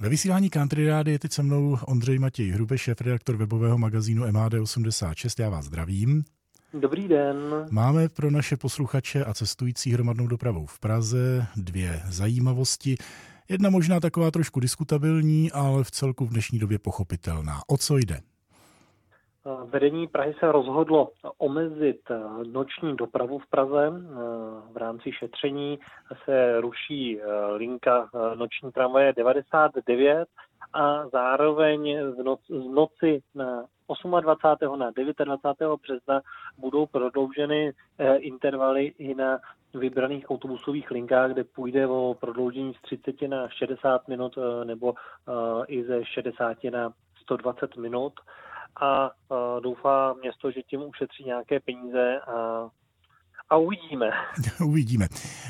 Ve vysílání Country Rády je teď se mnou Ondřej Matěj Hrube, šéf redaktor webového magazínu MHD86. Já vás zdravím. Dobrý den. Máme pro naše posluchače a cestující hromadnou dopravou v Praze dvě zajímavosti. Jedna možná taková trošku diskutabilní, ale v celku v dnešní době pochopitelná. O co jde? Vedení Prahy se rozhodlo omezit noční dopravu v Praze. V rámci šetření se ruší linka noční tramvaje 99 a zároveň v noci na 28. na 29. března budou prodlouženy intervaly i na vybraných autobusových linkách, kde půjde o prodloužení z 30 na 60 minut nebo i ze 60 na 120 minut a doufá město, že tím ušetří nějaké peníze a a uvidíme. uvidíme.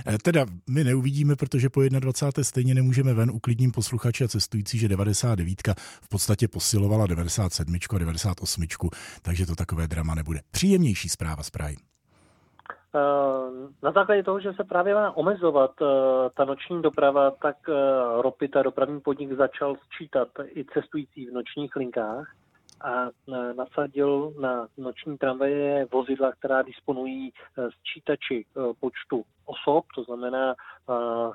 E, teda my neuvidíme, protože po 21. stejně nemůžeme ven uklidním posluchače a cestující, že 99 v podstatě posilovala 97 a 98, takže to takové drama nebude. Příjemnější zpráva z Prahy. E, na základě toho, že se právě má omezovat e, ta noční doprava, tak Ropita dopravní podnik začal sčítat i cestující v nočních linkách a e, nasadil na noční tramvaje vozidla, která disponují e, sčítači e, počtu osob, to znamená,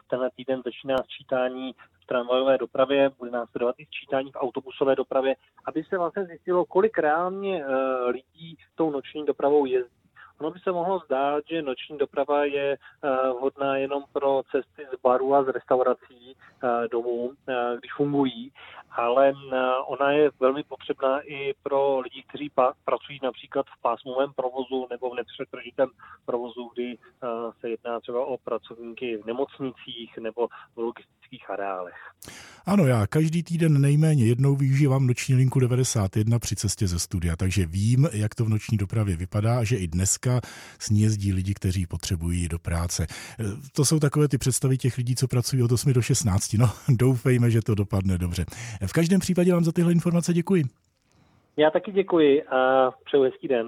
tenhle týden začíná sčítání v tramvajové dopravě, bude následovat i sčítání v autobusové dopravě, aby se vlastně zjistilo, kolik reálně lidí tou noční dopravou jezdí. Ono by se mohlo zdát, že noční doprava je vhodná jenom pro cesty z baru a z restaurací domů, když fungují, ale ona je velmi potřebná i pro lidi, kteří pracují například v pásmovém provozu nebo v nepřetržitém provozu, kdy se jedná třeba o pracovníky v nemocnicích nebo v logistických areálech. Ano, já každý týden nejméně jednou využívám noční linku 91 při cestě ze studia, takže vím, jak to v noční dopravě vypadá že i dneska s ní jezdí lidi, kteří potřebují do práce. E, to jsou takové ty představy těch lidí, co pracují od 8 do 16. No, doufejme, že to dopadne dobře. V každém případě vám za tyhle informace děkuji. Já taky děkuji a přeju hezký den.